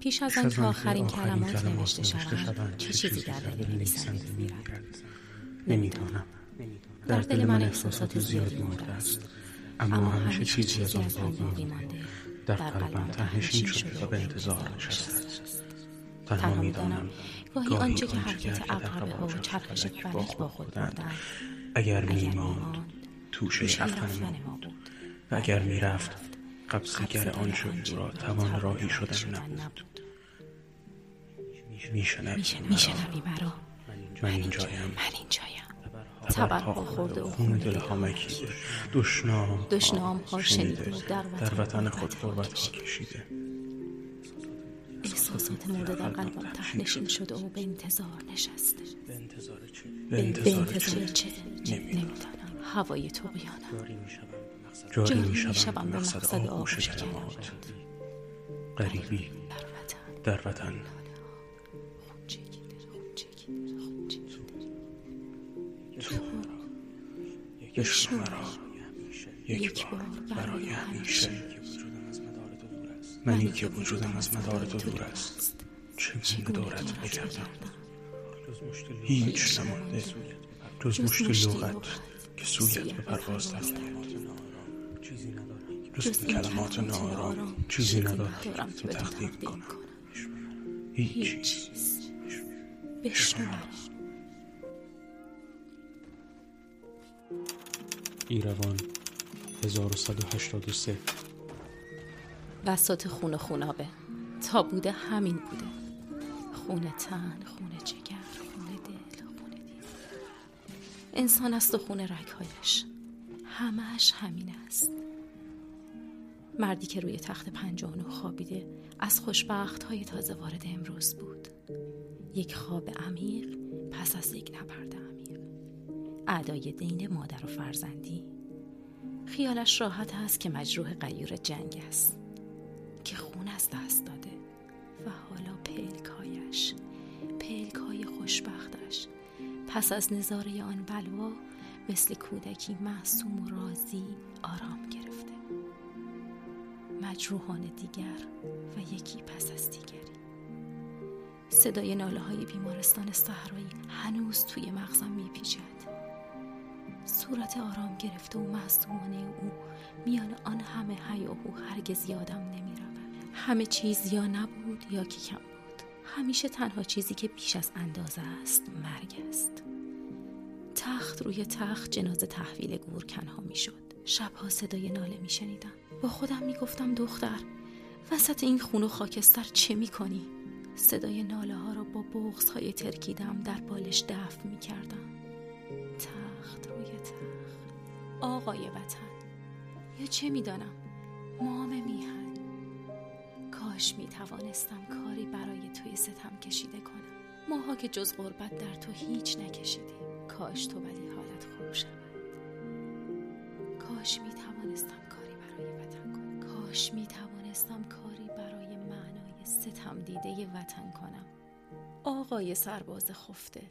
پیش از آن که آخرین کلمات نوشته شوند چه چیزی در دل نویسنده میرد نمی‌دانم. در دل من احساسات زیادی مانده است. اما همیشه چیزی از آن باقی مانده. در قلبم تهنشین شده و به انتظار نشسته. است تنها می‌دانم. گاهی آنچه که حرکت عقربه ها و چرخش فلک با خود بردن اگر میماند توشه رفتن ما بود. و اگر می‌رفت قبضگر آن شد را توان راهی شدن نبود. میشنوی. مرا من اینجایم. من اینجایم. تبر خورده و خون دل ها مکیده دشنام دشنام ها شنیده. در وطن خود قربت ها کشیده. احساسات مرده در قلبم تهنشین شده و به انتظار نشسته به انتظار چه؟ به انتظار چه؟ نمی‌دانم هوای تو بیانم جاری می شوم به مقصد آغوش کلمات غریبی در وطن. تو عشق مرا یک بار برای همیشه منی که وجودم از مدار تو دور است. چگونه دورت بگردم هیچ نمانده جز مشت لغت. که سویت به پرواز در جز کلمات نارام چیزی ندارم. که تقدیم کنم هیچ چیز. بشنو ایروان 1183 بسات خون خونابه. تا بوده همین بوده. خون تن خون جگر خون دل خون دید. انسان است و خون رگهایش. همش همین است. مردی که روی تخت پنجانو خوابیده از خوشبخت های تازه وارد امروز بود. یک خواب عمیق پس از یک نبرد عمیق. اعدای دین مادر و فرزندی. خیالش راحت است که مجروح قیور جنگ است. که خون از دست داده و حالا پلکایش پلکای خوشبختش پس از نظاره آن بلوا مثل کودکی معصوم و راضی آرام مجروحان دیگر و یکی پس از دیگری. صدای ناله های بیمارستان صحرایی هنوز توی مغزم میپیچد. صورت آرام گرفته و معصومانه او میان آن همه هیاهو هرگز یادم نمی‌رود. همه چیز یا نبود یا که کم بود. همیشه تنها چیزی که بیش از اندازه است مرگ است. تخت روی تخت جنازه تحویل گورکنها می‌شد. شبها صدای ناله میشنیدم. با خودم می‌گفتم دختر وسط این خون و خاکستر چه می‌کنی؟ صدای ناله ها را با بغز های ترکیدم در بالش دفع می‌کردم. تخت روی تخت. آقای وطن یا چه می‌دانم؟ مام میهن. کاش می‌توانستم کاری برای توی ستم کشیده کنم. ماها که جز غربت در تو هیچ نکشیدیم کاش تو ولی حالت خوب شود. کاش می‌توانستم ستم دیده وطن کنم. آقای سرباز خفته.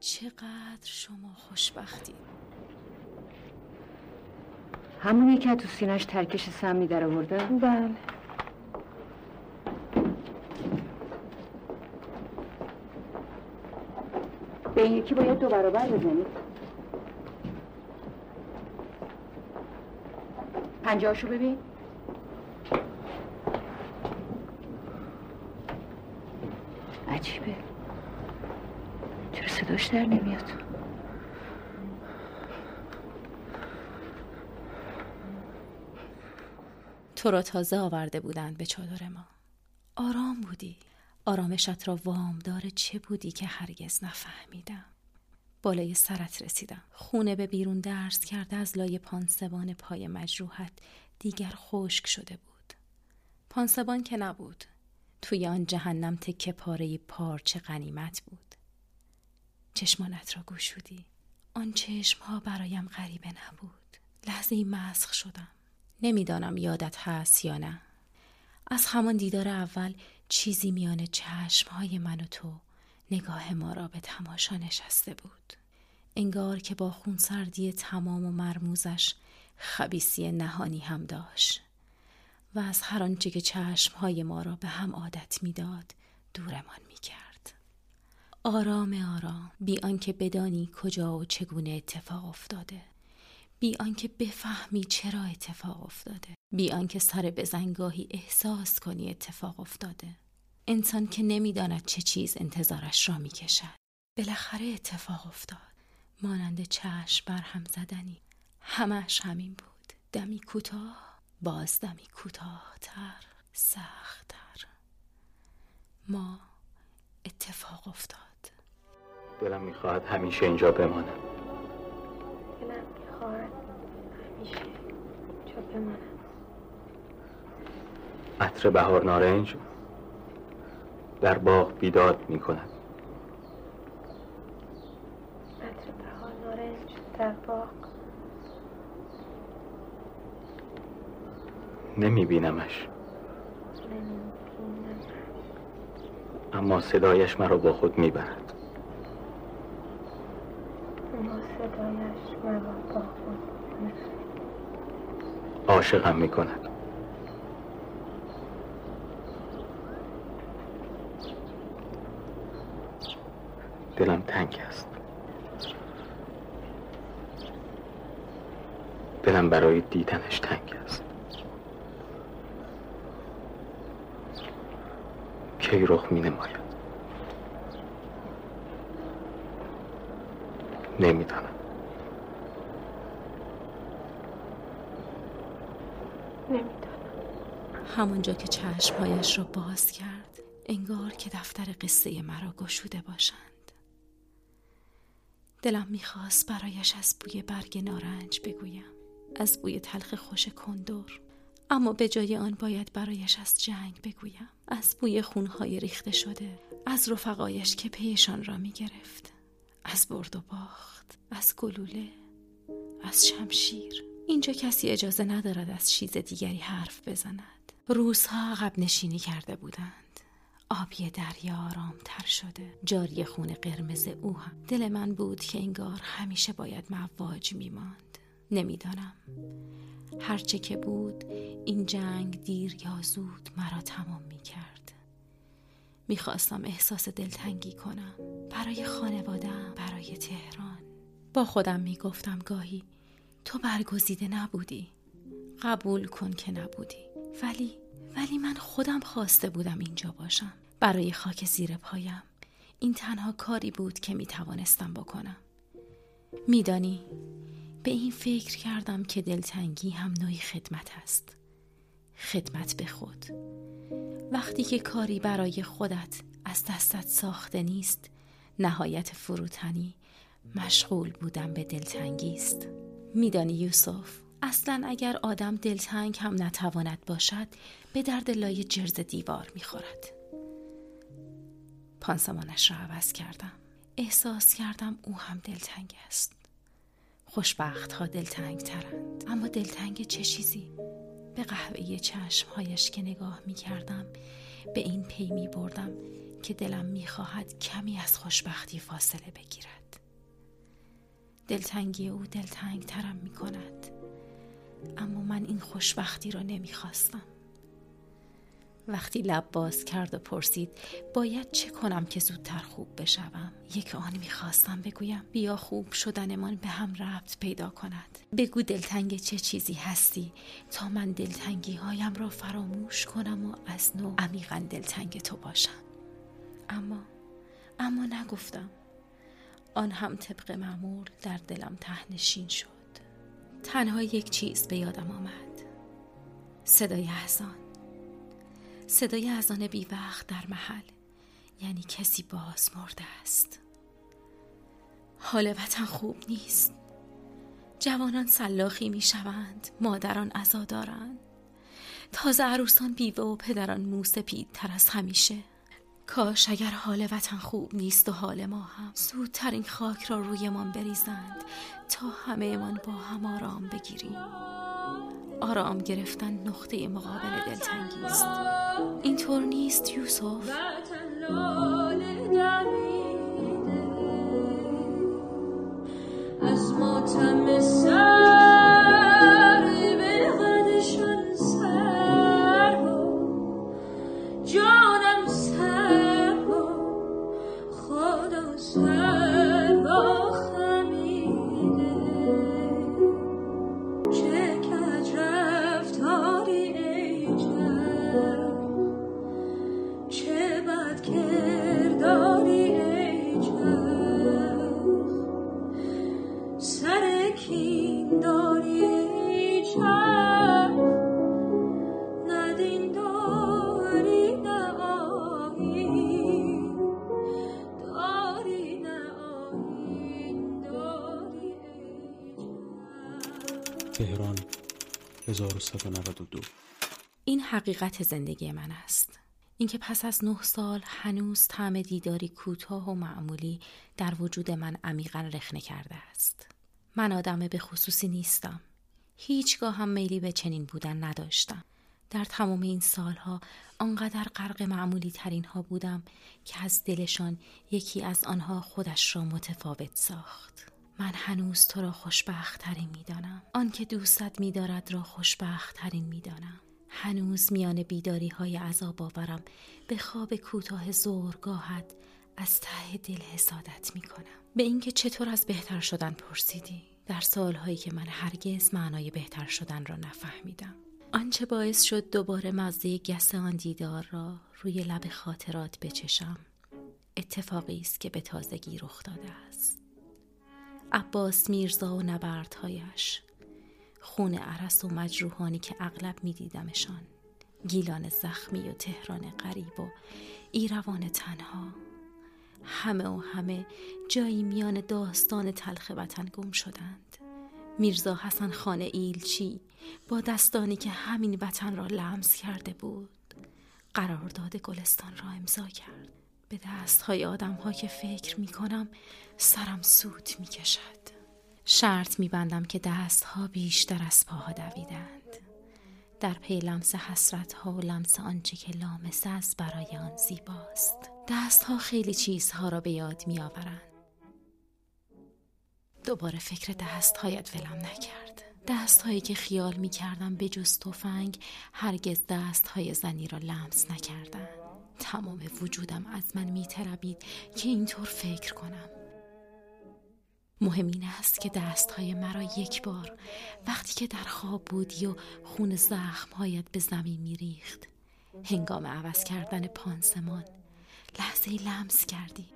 چقدر شما خوشبختی. همونی که تو سینش ترکش سمی در آورده؟ بله. به این یکی باید دو برابر بزنید پنجهاشو ببین. عجیبه چرا صداش در نمیاد؟ تو را تازه آورده بودند به چادر ما. آرام بودی؟ آرامشت را وامدار چه بودی که هرگز نفهمیدم؟ بالای سرت رسیدم. خونه به بیرون درس کرده از لای پانسبان پای مجروحت دیگر خشک شده بود. پانسبان که نبود. توی آن جهنم تکه پاره پارچه غنیمت بود. چشمانت را گشودی. آن چشمها برایم غریبه نبود. لحظه مسخ شدم. نمی‌دانم یادت هست یا نه. از همان دیدار اول چیزی میان چشمهای من و تو نگاه ما را به تماشا نشسته بود. انگار که با خونسردی تمام و مرموزش خبیسی نهانی هم داشت. و از هر آنچه که چشمهای ما را به هم عادت می‌داد دورمان می‌کرد. آرام آرام بی آنکه بدانی کجا و چگونه اتفاق افتاده. بی آنکه بفهمی چرا اتفاق افتاده. بی آنکه سر بزنگاهی احساس کنی اتفاق افتاده. انسان که نمی‌داند چه چیز انتظارش را می‌کشد. بالاخره اتفاق افتاد. مانند چشم بر هم زدنی. همش همین بود. دمی کوتاه؟ باز دمی کوتاهتر سختتر. ما اتفاق افتاد. دلم می‌خواهد همیشه اینجا بمانم. دلم می‌خواهد همیشه اینجا بمانم. عطر بهار نارنج در باغ بیداد می‌کند. عطر بهار نارنج در باغ نمیبینمش. نمی‌بینم اما صدایش مرا با خود می‌برد. اما صدایش مرا با خود می‌برد. عاشقم می‌کند. دلم تنگ است. دلم برای دیدنش تنگ. کی رخ می نماید نمی‌دانم نمی‌دانم همانجا که چشمهایش را باز کرد انگار که دفتر قصه مرا گشوده باشند. دلم می‌خواست برایش از بوی برگ نارنج بگویم از بوی تلخ خوش کندور اما به جای آن باید برایش از جنگ بگویم. از بوی خونهای ریخته شده از رفقایش که پیشان را می‌گرفت از برد و باخت از گلوله از شمشیر. اینجا کسی اجازه ندارد از چیز دیگری حرف بزند. روزها عقب نشینی کرده بودند. آبی دریا آرام تر شده. جاری خون قرمز او هم. دل من بود که انگار همیشه باید مواج میماند. نمی‌دانم هرچه که بود این جنگ دیر یا زود مرا تمام می کرد می‌خواستم احساس دلتنگی کنم. برای خانوادم برای تهران. با خودم می‌گفتم گاهی تو برگزیده نبودی. قبول کن که نبودی. ولی ولی من خودم خواسته بودم اینجا باشم. برای خاک زیر پایم. این تنها کاری بود که می توانستم بکنم. میدانی به این فکر کردم که دلتنگی هم نوعی خدمت است. خدمت به خود. وقتی که کاری برای خودت از دستت ساخته نیست نهایت فروتنی مشغول بودن به دلتنگی است. میدانی یوسف اصلا اگر آدم دلتنگ هم نتواند باشد به درد لای جرز دیوار می‌خورد. پانسمانش را عوض کردم. احساس کردم او هم دلتنگ است. خوشبخت ها دلتنگ ترند اما دلتنگ چه چیزی؟ به قهوه چشمهایش که نگاه می کردم به این پی می بردم که دلم می خواهد کمی از خوشبختی فاصله بگیرد. دلتنگی او دلتنگ ترم می کند اما من این خوشبختی را نمی خواستم وقتی لب باز کرد و پرسید باید چه کنم که زودتر خوب بشوم؟ یک آن می‌خواستم بگویم بیا خوب شدنمان به هم ربط پیدا کند. بگو دلتنگ چه چیزی هستی؟ تا من دلتنگی هایم را فراموش کنم و از نو عمیقا دلتنگ تو باشم. اما اما نگفتم. آن هم طبق معمول در دلم تهنشین شد. تنها یک چیز به یادم آمد. صدای احزان. صدای اذان بی وقت در محل. یعنی کسی باز مرده است. حال وطن خوب نیست. جوانان سلاخی می شوند مادران عزا دارند. تازه عروسان بیوه و پدران موسپید تر از همیشه. کاش اگر حال وطن خوب نیست و حال ما هم. زودتر این خاک را رویمان بریزند تا همه من با هم آرام بگیریم. آرام گرفتن نقطه مقابل دلتنگی است. اینطور نیست یوسف. از ماتم 1192 این حقیقت زندگی من است. اینکه پس از نه سال هنوز طعم دیداری کوتاه و معمولی در وجود من عمیقا رخنه کرده است. من آدم به خصوصی نیستم. هیچگاه هم میلی به چنین بودن نداشتم. در تمام این سالها آنقدر غرق معمولی ترین ها بودم که از دلشان یکی از آنها خودش را متفاوت ساخت. من هنوز تو را خوشبخت ترین می دانم آنکه دوستت می دارد را خوشبخت ترین می دانم هنوز میان بیداری های عذاب آورم. به خواب کوتاه زورگاهت از ته دل حسادت می کنم به اینکه چطور از بهتر شدن پرسیدی؟ در سالهایی که من هرگز معنای بهتر شدن را نفهمیدم. آنچه باعث شد دوباره مزه گس آن دیدار را روی لب خاطرات بچشم اتفاقی است که به تازگی رخ داده است. عباس میرزا و نبردهایش. خون عرس و مجروحانی که اغلب میدیدمشان. گیلان زخمی و تهران غریب و ایروان تنها. همه و همه جایی میان داستان تلخ وطن گم شدند. میرزا حسن خان ایلچی با دستانی که همین وطن را لمس کرده بود قرارداد گلستان را امضا کرد. به دست های آدم ها که فکر می کنم سرم سود می کشد شرط می بندم که دست ها بیشتر از پاها دویدند. در پی لمس حسرت ها و لمس آنچه که لامسه از برای آن زیباست. دست ها خیلی چیزها را به یاد می آورند دوباره فکر دست هایت ولم نکرد. دست هایی که خیال می کردم به جز توفنگ هرگز دست های زنی را لمس نکردند. تمام وجودم از من می تربید که اینطور فکر کنم. مهم این است که دستهای مرا یک بار وقتی که در خواب بودی و خون زخمهایت به زمین میریخت هنگام عوض کردن پانسمان لحظه لمس کردی.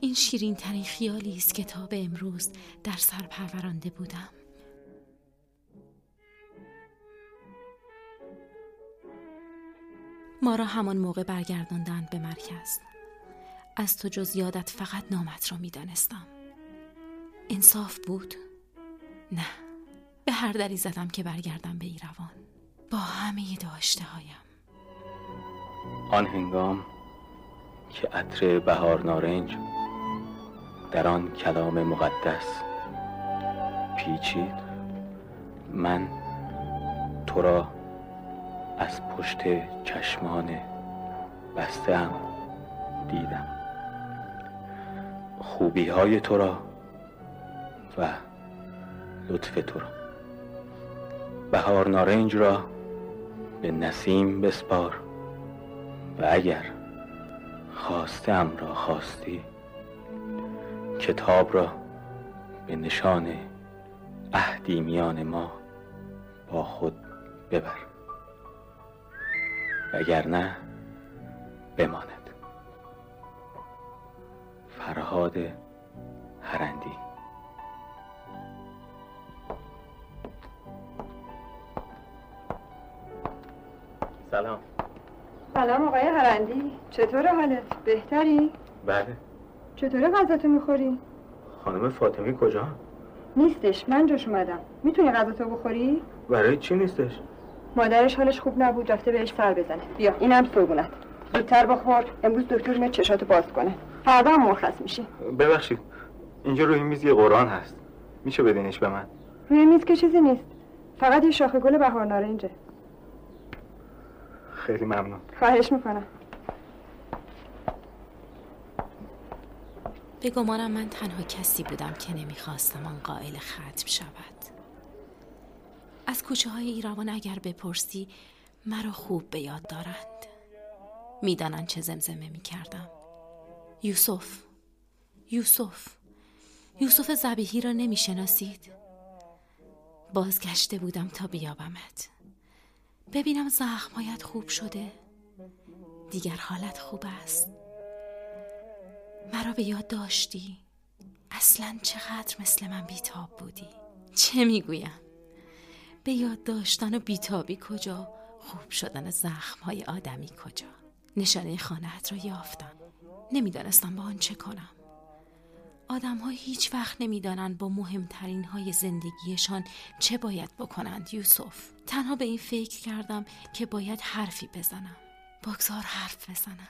این شیرین ترین خیالی است که تا به امروز در سر پرورانده بودم. ما را همان موقع برگرداندند به مرکز. از تو جز یادت فقط نامت را می‌دانستم. انصاف بود؟ نه. به هر دری زدم که برگردم به ایروان. با همه داشته هایم آن هنگام که عطر بهار نارنج در آن کلام مقدس پیچید من تو را از پشت چشمان بستم دیدم. خوبی های تو را و لطف تو را. بهار نارنج را به نسیم بسپار و اگر خواستم را خواستی کتاب را به نشان عهدی میان ما با خود ببر. وگرنه بماند فرهاد هرندی سلام سلام آقای هرندی چطور حالت؟ بهتری؟ بله چطوره غذاتو می‌خوری؟ خانم فاطمی کجا؟ نیستش من جاش اومدم می‌تونی غذاتو بخوری؟ برای چی نیستش؟ مادرش حالش خوب نبود رفته بهش سر بزنه. بیا اینم صبونت زودتر بخور. امروز دکتر میاد چشاتو باز کنه. فردا هم مرخص میشی ببخشید. اینجا روی میز یه قرآن هست. میشه بدینش به من؟ روی میز که چیزی نیست. فقط یه شاخه گل بهار نارنجه. خیلی ممنون. خواهش می‌کنم. به گمانم من تنها کسی بودم که نمی‌خواستم آن قائل ختم شود. از کوچه های ایروان اگر بپرسی مرا خوب به یاد دارند. می‌دانند چه زمزمه می‌کردم. یوسف یوسف یوسف زبیهی را نمی‌شناسید؟ بازگشته بودم تا بیابمت. ببینم زخمهایت خوب شده. دیگر حالت خوب است. مرا به یاد داشتی. اصلا چقدر مثل من بیتاب بودی. چه می‌گویم؟ به یاد داشتن و بیتابی کجا؟ خوب شدن زخم های آدمی کجا؟ نشانه خانهت را یافتم. نمی‌دانستم با آن چه کنم. آدم ها هیچ وقت نمی‌دانند با مهمترین های زندگیشان چه باید بکنند یوسف. تنها به این فکر کردم که باید حرفی بزنم. بگذار حرف بزنم.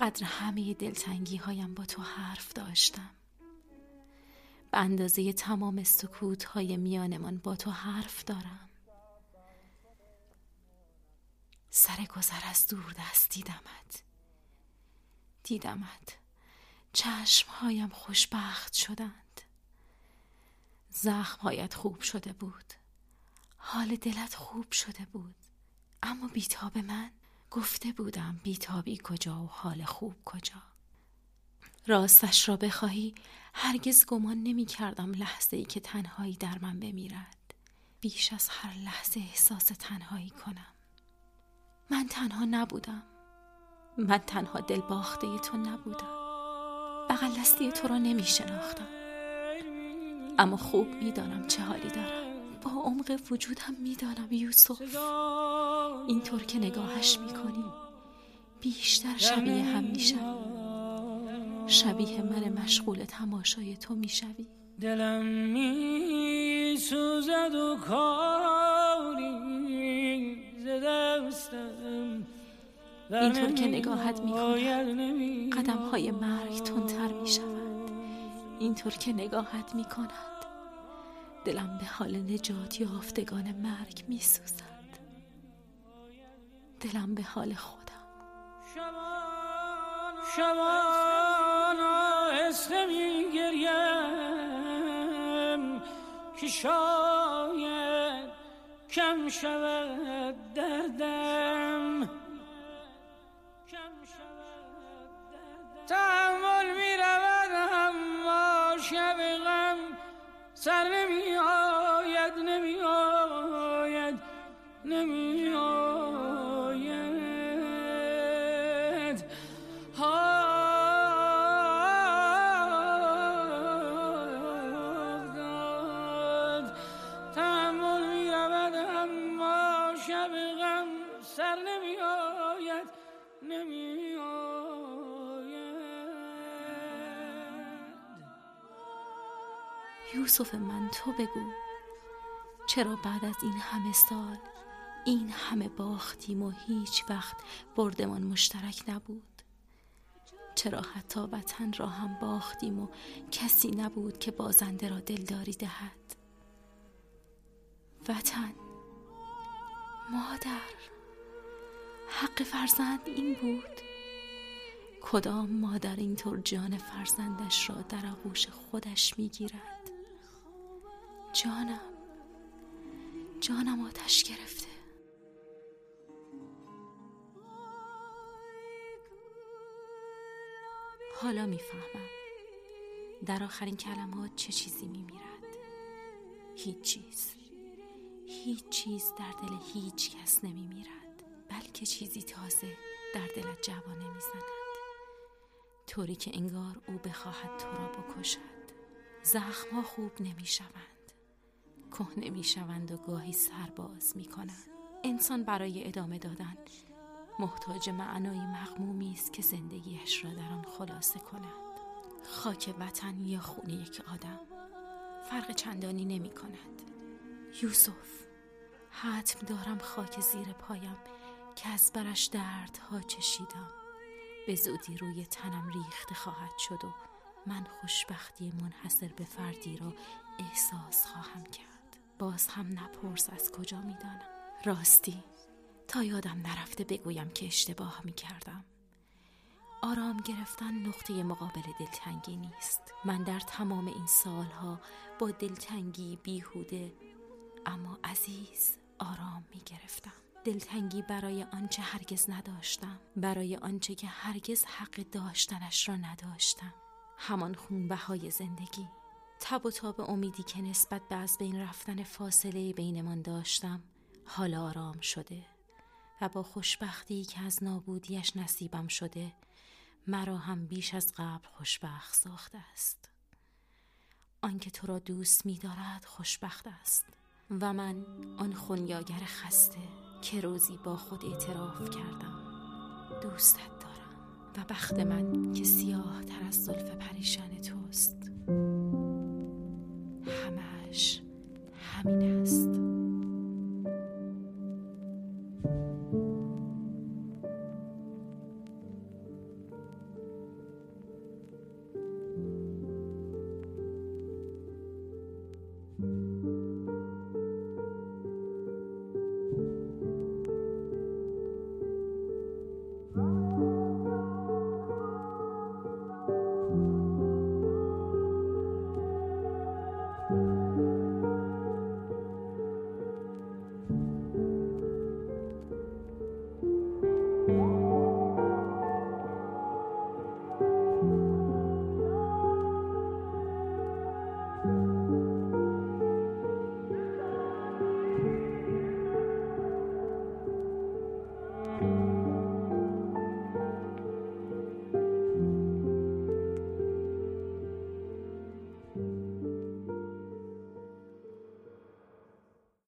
قدر همه دلتنگی هایم با تو حرف داشتم. به اندازه تمام سکوت های میانمان با تو حرف دارم. سر گذر از دور دست دیدمت. دیدمت. چشمهایم خوشبخت شدند. زخمهایت خوب شده بود. حال دلت خوب شده بود. اما بیتاب من گفته بودم بیتابی کجا و حال خوب کجا. راستش را بخواهی هرگز گمان نمی کردم لحظه ای که تنهایی در من بمیرد. بیش از هر لحظه احساس تنهایی کنم. من تنها نبودم. من تنها دل باخته تو نبودم. بغل دستی تو را نمی شناختم اما خوب می‌دانم چه حالی دارم. با عمق وجودم می‌دانم یوسف. اینطور که نگاهش می‌کنی بیشتر شبیه هم میشم. شبیه من مشغول تماشای تو می‌شوی. دلم می سوزد و کاری دستم اینطور که نگاهت می‌کنم قدم های مرگ تندتر می شود اینطور که نگاهت می کند دلم به حال نجات یافتگان مرگ می سوزد دلم به حال خودم. شبان. آهسته می گریم که شاید کم شود دردم تحمل می رود اما شب غم سر نمی آید نمی آید نمی یوسف من تو بگو. چرا بعد از این همه سال این همه باختیم و هیچ وقت بردمان مشترک نبود؟ چرا حتی وطن را هم باختیم و کسی نبود که بازنده را دلداری دهد؟ وطن مادر حق فرزند این بود؟ کدام مادر اینطور جان فرزندش را در آغوش خودش می‌گیرد؟ جانم. جانم آتش گرفته. حالا می‌فهمم در آخرین کلمات چه چیزی میمیرد. هیچ چیز. هیچ چیز در دل هیچ کس نمیمیرد. بلکه چیزی تازه در دلت جوانه می‌زند. طوری که انگار او بخواهد تو را بکشد. زخمها خوب نمی‌شوند. کهنه می‌شوند و گاهی سرباز می‌کنند. انسان برای ادامه دادن. محتاج معنای مغمومی است که زندگیش را در آن خلاصه کند. خاک وطن یا خونه یک آدم. فرق چندانی نمی کند یوسف حتم دارم خاک زیر پایم که از برش دردها چشیدم. به زودی روی تنم ریخته خواهد شد و من خوشبختی منحصر به فردی را احساس خواهم باز هم نپرس از کجا می‌دانم. راستی تا یادم نرفته بگویم که اشتباه می کردم آرام گرفتن نقطه مقابل دلتنگی نیست. من در تمام این سالها با دلتنگی بیهوده اما عزیز آرام می گرفتم دلتنگی برای آنچه هرگز نداشتم برای آنچه که هرگز حق داشتنش را نداشتم. همان خونبهای زندگی. تب و تاب امیدی که نسبت به از بین رفتن فاصله بینمان داشتم حالا آرام شده و با خوشبختی که از نابودیش نصیبم شده مرا هم بیش از قبل خوشبخت ساخته است. آنکه تو را دوست می دارد خوشبخت است و من آن خونیاگر خسته که روزی با خود اعتراف کردم دوستت دارم و بخت من که سیاه تر از زلف پریشان توست. همین است.